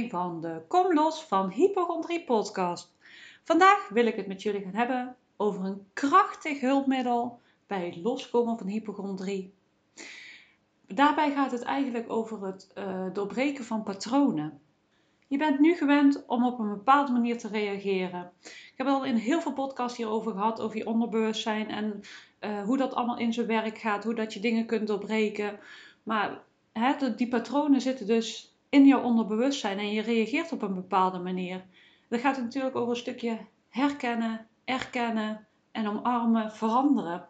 van de Kom Los van Hypochondrie podcast. Vandaag wil ik het met jullie gaan hebben over een krachtig hulpmiddel bij het loskomen van hypochondrie. Daarbij gaat het eigenlijk over het uh, doorbreken van patronen. Je bent nu gewend om op een bepaalde manier te reageren. Ik heb al in heel veel podcasts hierover gehad, over je onderbewustzijn en uh, hoe dat allemaal in zijn werk gaat, hoe dat je dingen kunt doorbreken. Maar hè, die patronen zitten dus in jouw onderbewustzijn en je reageert op een bepaalde manier. Dat gaat natuurlijk over een stukje herkennen, erkennen en omarmen, veranderen.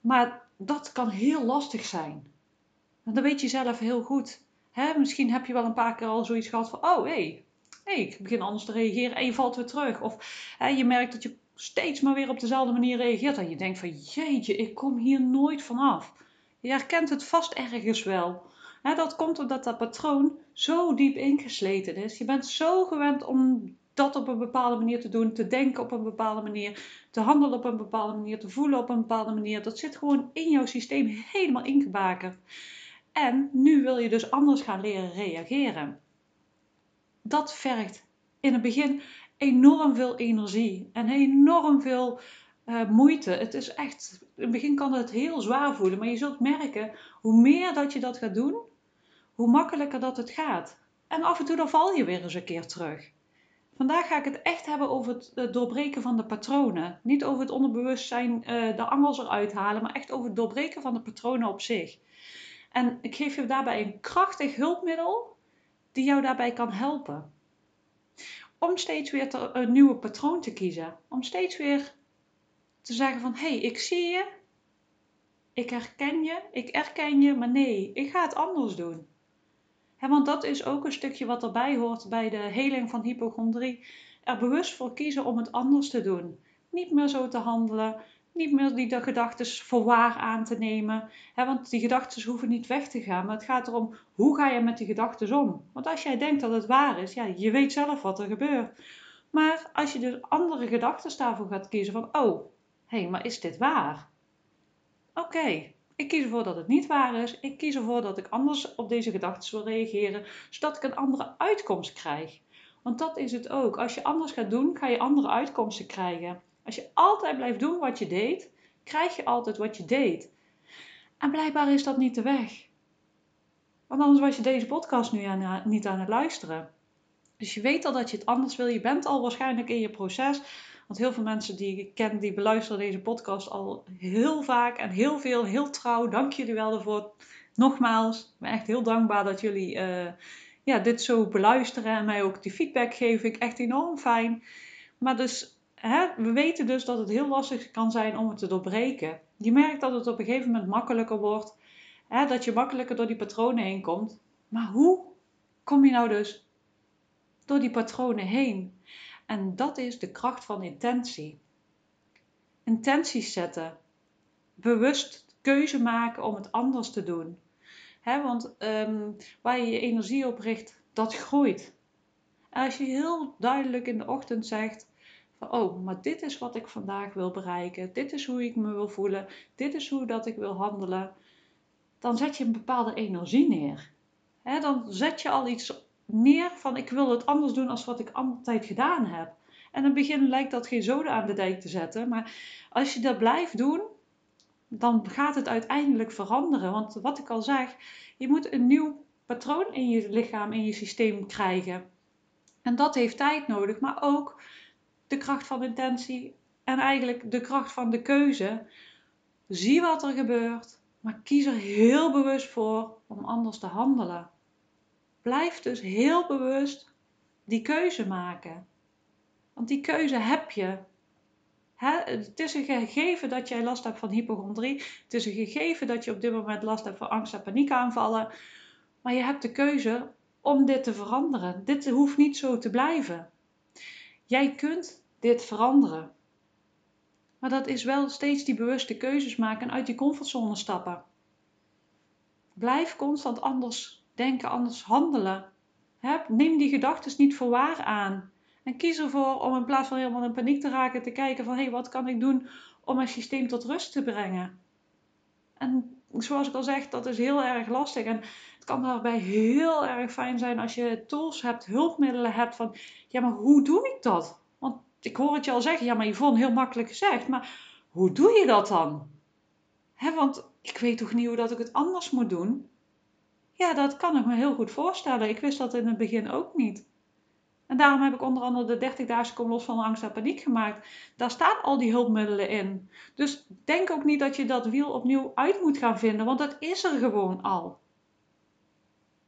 Maar dat kan heel lastig zijn. Want dat weet je zelf heel goed. Misschien heb je wel een paar keer al zoiets gehad van: oh hé, hey, hey, ik begin anders te reageren en je valt weer terug. Of je merkt dat je steeds maar weer op dezelfde manier reageert en je denkt van: jeetje, ik kom hier nooit vanaf. Je herkent het vast ergens wel. Dat komt omdat dat patroon zo diep ingesleten is. Je bent zo gewend om dat op een bepaalde manier te doen, te denken op een bepaalde manier, te handelen op een bepaalde manier, te voelen op een bepaalde manier. Dat zit gewoon in jouw systeem helemaal ingebakerd. En nu wil je dus anders gaan leren reageren. Dat vergt in het begin enorm veel energie en enorm veel uh, moeite. Het is echt, in het begin kan het heel zwaar voelen, maar je zult merken hoe meer dat je dat gaat doen, hoe makkelijker dat het gaat. En af en toe dan val je weer eens een keer terug. Vandaag ga ik het echt hebben over het, doorbreken van de patronen. Niet over het onderbewustzijn, uh, de angels eruit halen, maar echt over het doorbreken van de patronen op zich. En ik geef je daarbij een krachtig hulpmiddel die jou daarbij kan helpen. Om steeds weer een nieuwe patroon te kiezen. Om steeds weer te zeggen van, hé, hey, ik zie je, ik herken je, ik erken je, maar nee, ik ga het anders doen. Want dat is ook een stukje wat erbij hoort bij de heling van hypochondrie. Er bewust voor kiezen om het anders te doen. Niet meer zo te handelen, niet meer die gedachten voor waar aan te nemen. want die gedachten hoeven niet weg te gaan, maar het gaat erom hoe ga je met die gedachten om. Want als jij denkt dat het waar is, ja, je weet zelf wat er gebeurt. Maar als je dus andere gedachten daarvoor gaat kiezen van, oh, hé, hey, maar is dit waar? Oké, ik kies ervoor dat het niet waar is. Ik kies ervoor dat ik anders op deze gedachten wil reageren, zodat ik een andere uitkomst krijg. Want dat is het ook. Als je anders gaat doen, ga je andere uitkomsten krijgen. Als je altijd blijft doen wat je deed, krijg je altijd wat je deed. En blijkbaar is dat niet de weg. Want anders was je deze podcast nu aan, niet aan het luisteren. Dus je weet al dat je het anders wil. Je bent al waarschijnlijk in je proces. Want heel veel mensen die ik ken, die beluisteren deze podcast al heel vaak en heel veel, heel trouw. Dank jullie wel ervoor. Nogmaals, ik ben echt heel dankbaar dat jullie uh, ja, dit zo beluisteren en mij ook die feedback geven. Ik echt enorm fijn. Maar dus, we weten dus dat het heel lastig kan zijn om het te doorbreken. Je merkt dat het op een gegeven moment makkelijker wordt. Dat je makkelijker door die patronen heen komt. Maar hoe kom je nou dus door die patronen heen? En dat is de kracht van intentie. Intenties zetten. Bewust keuze maken om het anders te doen. want um, waar je je energie op richt, dat groeit. En als je heel duidelijk in de ochtend zegt: van, Oh, maar dit is wat ik vandaag wil bereiken. Dit is hoe ik me wil voelen. Dit is hoe dat ik wil handelen. Dan zet je een bepaalde energie neer. dan zet je al iets neer van ik wil het anders doen als wat ik altijd gedaan heb. En in het begin lijkt dat geen zoden aan de dijk te zetten. Maar als je dat blijft doen, dan gaat het uiteindelijk veranderen. Want wat ik al zeg, je moet een nieuw patroon in je lichaam, in je systeem krijgen. En dat heeft tijd nodig, maar ook de kracht van intentie en eigenlijk de kracht van de keuze. Zie wat er gebeurt, maar kies er heel bewust voor om anders te handelen. Blijf dus heel bewust die keuze maken. Want die keuze heb je. Het is een gegeven dat jij last hebt van hypochondrie. Het is een gegeven dat je op dit moment last hebt van angst- en paniekaanvallen. Maar je hebt de keuze om dit te veranderen. Dit hoeft niet zo te blijven. Jij kunt dit veranderen. Maar dat is wel steeds die bewuste keuzes maken en uit die comfortzone stappen. Blijf constant anders denken, anders handelen. Neem die gedachten niet voor waar aan. En kies ervoor om in plaats van helemaal in paniek te raken, te kijken van hé, hey, wat kan ik doen om mijn systeem tot rust te brengen? En zoals ik al zeg, dat is heel erg lastig. En het kan daarbij heel erg fijn zijn als je tools hebt, hulpmiddelen hebt van, ja, maar hoe doe ik dat? Want ik hoor het je al zeggen, ja, maar Yvonne, heel makkelijk gezegd, maar hoe doe je dat dan? Hè, want ik weet toch niet hoe dat ik het anders moet doen? Ja, dat kan ik me heel goed voorstellen. Ik wist dat in het begin ook niet. En daarom heb ik onder andere de 30 dagen kom los van angst en paniek gemaakt. Daar staan al die hulpmiddelen in. Dus denk ook niet dat je dat wiel opnieuw uit moet gaan vinden, want dat is er gewoon al.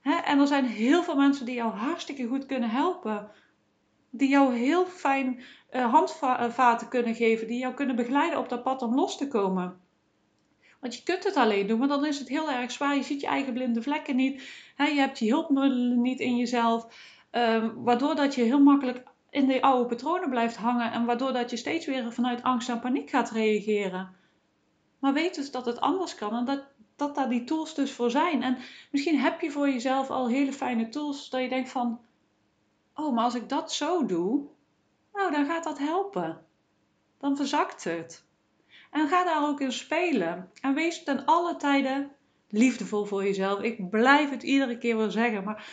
En er zijn heel veel mensen die jou hartstikke goed kunnen helpen. Die jou heel fijn uh, handvaten kunnen geven, die jou kunnen begeleiden op dat pad om los te komen. Want je kunt het alleen doen, maar dan is het heel erg zwaar. Je ziet je eigen blinde vlekken niet. je hebt die hulpmiddelen niet in jezelf. Ehm, waardoor dat je heel makkelijk in de oude patronen blijft hangen. En waardoor dat je steeds weer vanuit angst en paniek gaat reageren. Maar weet dus dat het anders kan en dat, dat daar die tools dus voor zijn. En misschien heb je voor jezelf al hele fijne tools dat je denkt van... Oh, maar als ik dat zo doe, nou dan gaat dat helpen. Dan verzakt het. En ga daar ook in spelen. En wees ten alle tijden liefdevol voor jezelf. Ik blijf het iedere keer wel zeggen, maar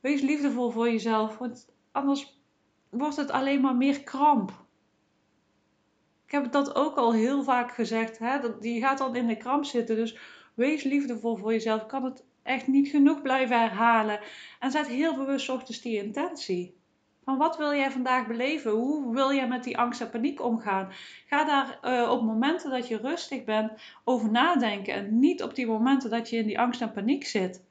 wees liefdevol voor jezelf. Want anders wordt het alleen maar meer kramp. Ik heb dat ook al heel vaak gezegd. Hè? Je gaat dan in de kramp zitten. Dus wees liefdevol voor jezelf. Kan het echt niet genoeg blijven herhalen. En zet heel bewust ochtends die intentie. Van wat wil jij vandaag beleven? Hoe wil jij met die angst en paniek omgaan? Ga daar uh, op momenten dat je rustig bent over nadenken. En niet op die momenten dat je in die angst en paniek zit.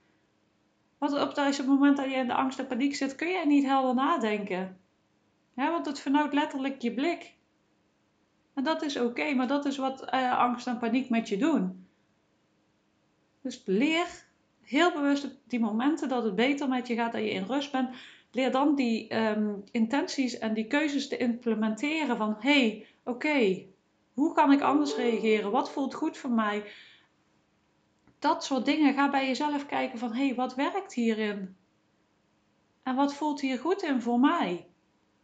Want op het moment dat je in de angst en paniek zit, kun jij niet helder nadenken. Want het vernauwt letterlijk je blik. En dat is oké, maar dat is wat uh, angst en paniek met je doen. Dus leer heel bewust op die momenten dat het beter met je gaat, dat je in rust bent, leer dan die ehm, intenties en die keuzes te implementeren van hé, hey, oké, hoe kan ik anders reageren? Wat voelt goed voor mij? Dat soort dingen. Ga bij jezelf kijken van hé, hey, wat werkt hierin? En wat voelt hier goed in voor mij?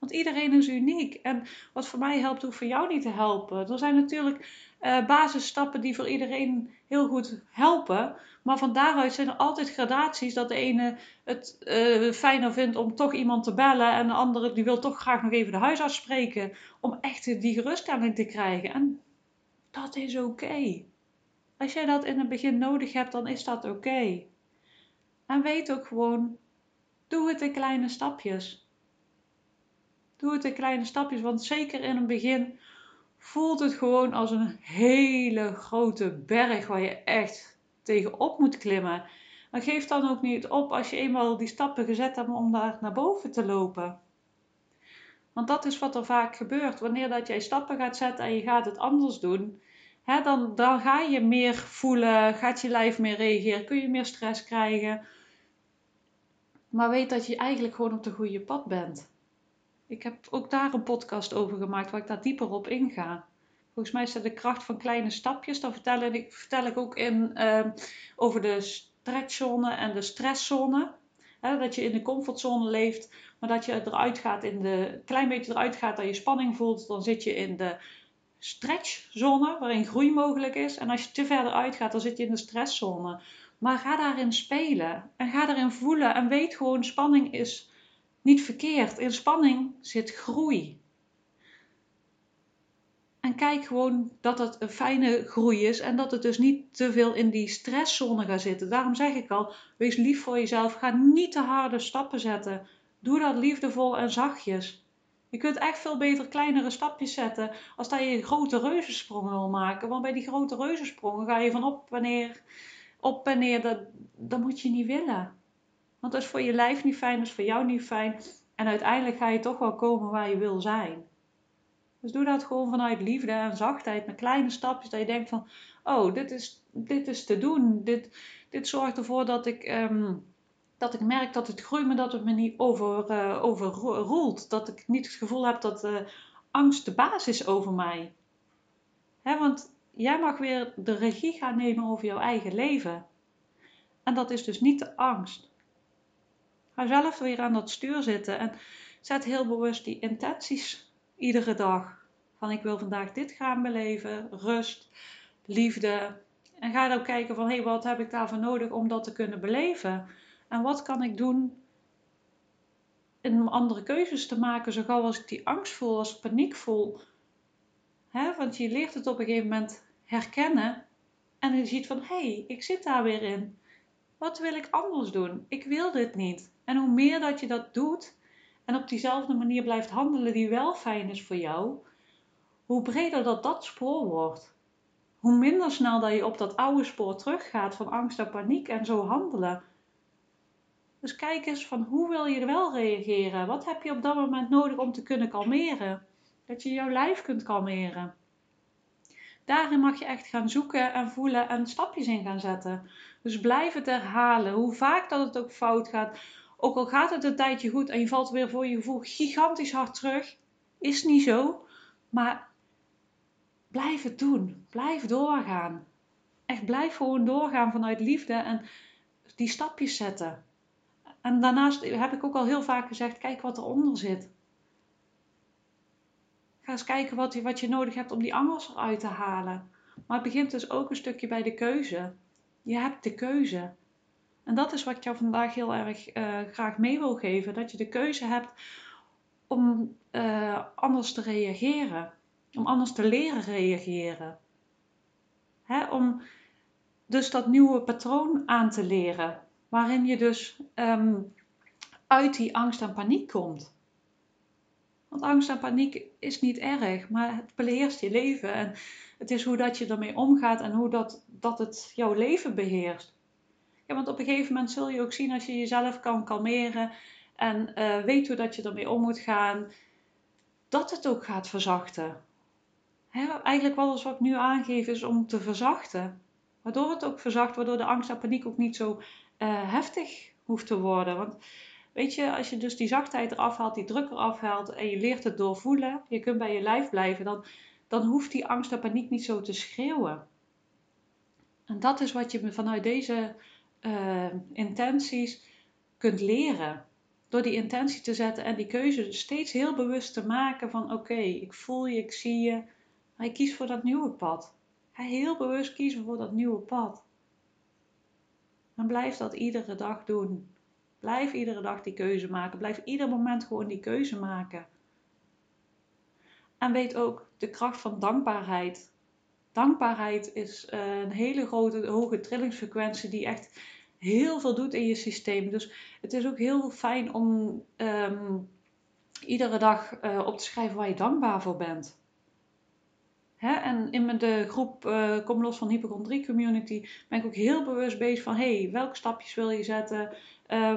Want iedereen is uniek. En wat voor mij helpt, hoeft voor jou niet te helpen. Er zijn natuurlijk uh, basisstappen die voor iedereen heel goed helpen. Maar van daaruit zijn er altijd gradaties dat de ene het uh, fijner vindt om toch iemand te bellen. En de andere die wil toch graag nog even de huisarts spreken. Om echt die geruststelling te krijgen. En dat is oké. Als jij dat in het begin nodig hebt, dan is dat oké. En weet ook gewoon, doe het in kleine stapjes. Doe het in kleine stapjes, want zeker in het begin voelt het gewoon als een hele grote berg waar je echt tegenop moet klimmen. Maar geef dan ook niet op als je eenmaal die stappen gezet hebt om daar naar boven te lopen. Want dat is wat er vaak gebeurt. Wanneer dat jij stappen gaat zetten en je gaat het anders doen, hè, dan, dan ga je meer voelen, gaat je lijf meer reageren, kun je meer stress krijgen. Maar weet dat je eigenlijk gewoon op de goede pad bent. Ik heb ook daar een podcast over gemaakt waar ik daar dieper op inga. Volgens mij is dat de kracht van kleine stapjes. Daar vertel ik, vertel ik ook in uh, over de stretchzone en de stresszone. dat je in de comfortzone leeft, maar dat je eruit gaat in de klein beetje eruit gaat dat je spanning voelt, dan zit je in de stretchzone waarin groei mogelijk is. En als je te verder uitgaat, dan zit je in de stresszone. Maar ga daarin spelen en ga daarin voelen en weet gewoon spanning is niet verkeerd. In spanning zit groei. En kijk gewoon dat het een fijne groei is en dat het dus niet te veel in die stresszone gaat zitten. Daarom zeg ik al, wees lief voor jezelf. Ga niet te harde stappen zetten. Doe dat liefdevol en zachtjes. Je kunt echt veel beter kleinere stapjes zetten als dat je grote reuzensprongen wil maken. Want bij die grote reuzensprongen ga je van op wanneer op en neer. Dat, dat moet je niet willen. Want dat is voor je lijf niet fijn, dat is voor jou niet fijn. En uiteindelijk ga je toch wel komen waar je wil zijn. Dus doe dat gewoon vanuit liefde en zachtheid, met kleine stapjes. Dat je denkt van, oh, dit is, dit is te doen. Dit, dit zorgt ervoor dat ik, um, dat ik merk dat het groeit, maar dat het me niet over, uh, overroelt. Dat ik niet het gevoel heb dat uh, angst de baas is over mij. Want jij mag weer de regie gaan nemen over jouw eigen leven. En dat is dus niet de angst. Ga zelf weer aan dat stuur zitten en zet heel bewust die intenties iedere dag. Van ik wil vandaag dit gaan beleven, rust, liefde, En ga ook kijken van, hé, hey, wat heb ik daarvoor nodig om dat te kunnen beleven? En wat kan ik doen om andere keuzes te maken, zo gauw als ik die angst voel, als ik paniek voel. Hè? Want je leert het op een gegeven moment herkennen en je ziet van, hé, hey, ik zit daar weer in. Wat wil ik anders doen? Ik wil dit niet. En hoe meer dat je dat doet en op diezelfde manier blijft handelen die wel fijn is voor jou, hoe breder dat dat spoor wordt. Hoe minder snel dat je op dat oude spoor teruggaat van angst en paniek en zo handelen. Dus kijk eens van hoe wil je wel reageren? Wat heb je op dat moment nodig om te kunnen kalmeren? Dat je jouw lijf kunt kalmeren. Daarin mag je echt gaan zoeken en voelen en stapjes in gaan zetten. Dus blijf het herhalen, hoe vaak dat het ook fout gaat. Ook al gaat het een tijdje goed en je valt weer voor je gevoel gigantisch hard terug, is niet zo. Maar blijf het doen. Blijf doorgaan. Echt blijf gewoon doorgaan vanuit liefde en die stapjes zetten. En daarnaast heb ik ook al heel vaak gezegd: kijk wat eronder zit. Ga eens kijken wat je, wat je nodig hebt om die angels eruit te halen. Maar het begint dus ook een stukje bij de keuze. Je hebt de keuze. En dat is wat ik jou vandaag heel erg uh, graag mee wil geven: dat je de keuze hebt om uh, anders te reageren, om anders te leren reageren. Hè? Om dus dat nieuwe patroon aan te leren waarin je dus ehm, uit die angst en paniek komt. Want angst en paniek is niet erg, maar het beheerst je leven. En het is hoe dat je ermee omgaat en hoe dat, dat het jouw leven beheerst. Ja, want op een gegeven moment zul je ook zien als je jezelf kan kalmeren en uh, weet hoe dat je ermee om moet gaan, dat het ook gaat verzachten. Hè, eigenlijk alles wat ik nu aangeef is om te verzachten. Waardoor het ook verzacht, waardoor de angst en paniek ook niet zo uh, heftig hoeft te worden. Want weet je, als je dus die zachtheid eraf haalt, die druk eraf haalt en je leert het doorvoelen, je kunt bij je lijf blijven, dan, dan hoeft die angst en paniek niet zo te schreeuwen. En dat is wat je vanuit deze uh, intenties kunt leren. Door die intentie te zetten en die keuze steeds heel bewust te maken van oké, ik voel je, ik zie je, maar ik kies voor dat nieuwe pad. Heel bewust kiezen voor dat nieuwe pad. En blijf dat iedere dag doen. Blijf iedere dag die keuze maken. Blijf ieder moment gewoon die keuze maken. En weet ook de kracht van dankbaarheid. Dankbaarheid is eh, een hele grote, hoge trillingsfrequentie die echt heel veel doet in je systeem. Dus het is ook heel fijn om ehm, iedere dag uh, op te schrijven waar je dankbaar voor bent. Hè? En in de groep uh, Kom los van hypochondrie community ben ik ook heel bewust bezig van hey, welke stapjes wil je zetten?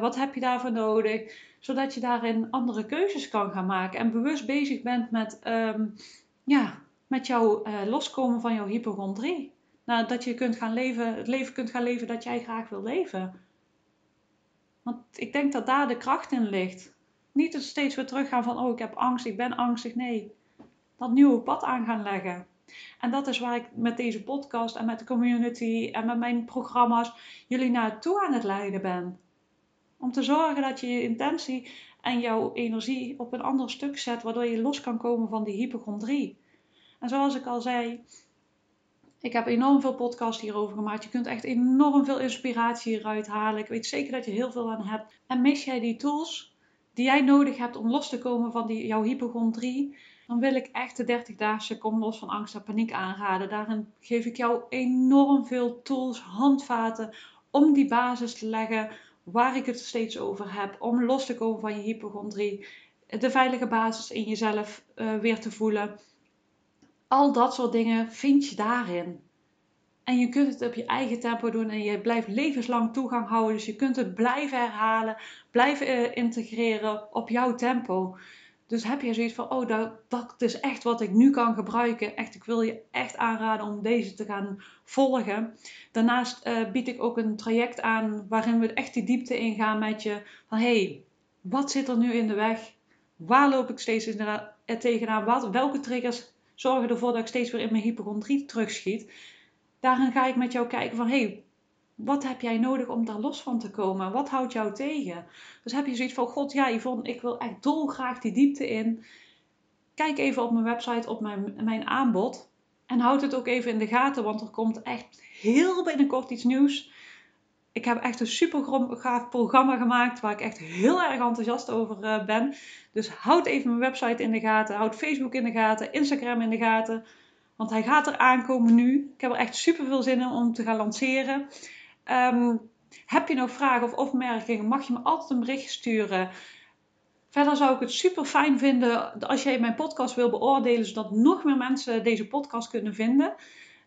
Wat heb je daarvoor nodig? Zodat je daarin andere keuzes kan gaan maken en bewust bezig bent met, um, ja, met jouw uh, loskomen van jouw hypochondrie. Nou, dat je kunt gaan leven, het leven kunt gaan leven dat jij graag wil leven. Want ik denk dat daar de kracht in ligt. Niet dat steeds weer teruggaan van, oh ik heb angst, ik ben angstig. Nee, dat nieuwe pad aan gaan leggen. En dat is waar ik met deze podcast en met de community en met mijn programma's jullie naartoe aan het leiden ben. Om te zorgen dat je je intentie en jouw energie op een ander stuk zet, waardoor je los kan komen van die hypochondrie. En zoals ik al zei, ik heb enorm veel podcasts hierover gemaakt. Je kunt echt enorm veel inspiratie hieruit halen. Ik weet zeker dat je heel veel aan hebt. En mis jij die tools die jij nodig hebt om los te komen van die, jouw hypochondrie, dan wil ik echt de 30-daagse Kom los van angst en paniek aanraden. Daarin geef ik jou enorm veel tools, handvaten om die basis te leggen waar ik het steeds over heb. Om los te komen van je hypochondrie. De veilige basis in jezelf uh, weer te voelen. Al dat soort dingen vind je daarin. En je kunt het op je eigen tempo doen en je blijft levenslang toegang houden. Dus je kunt het blijven herhalen, blijven uh, integreren op jouw tempo. Dus heb je zoiets van, oh, dat, dat is echt wat ik nu kan gebruiken. Echt, ik wil je echt aanraden om deze te gaan volgen. Daarnaast uh, bied ik ook een traject aan waarin we echt die diepte ingaan met je. Van, hey, wat zit er nu in de weg? Waar loop ik steeds tegenaan? Wat, welke triggers zorgen ervoor dat ik steeds weer in mijn hypochondrie terugschiet? Daarin ga ik met jou kijken van, hey, wat heb jij nodig om daar los van te komen? Wat houdt jou tegen? Dus heb je zoiets van, god ja Yvonne, ik wil echt dolgraag die diepte in. Kijk even op mijn website, op mijn, mijn aanbod. En houd het ook even in de gaten, want er komt echt heel binnenkort iets nieuws. Ik heb echt een super gaaf programma gemaakt waar ik echt heel erg enthousiast over eh, ben. Dus houd even mijn website in de gaten, houd Facebook in de gaten, Instagram in de gaten. Want hij gaat er aankomen nu. Ik heb er echt super veel zin in om te gaan lanceren. Um, heb je nog vragen of opmerkingen, mag je me altijd een berichtje sturen. Verder zou ik het super fijn vinden als jij mijn podcast wil beoordelen, zodat nog meer mensen deze podcast kunnen vinden.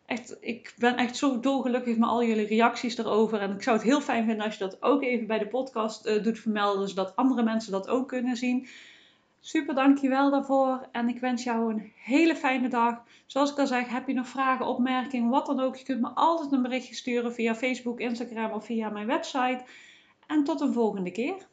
Echt, ik ben echt zo dolgelukkig met al jullie reacties erover. En ik zou het heel fijn vinden als je dat ook even bij de podcast uh, doet vermelden, zodat andere mensen dat ook kunnen zien. Super dankjewel daarvoor. En ik wens jou een hele fijne dag. Zoals ik al zeg, heb je nog vragen, opmerkingen, wat dan ook. Je kunt me altijd een berichtje sturen via Facebook, Instagram of via mijn website. En tot een volgende keer.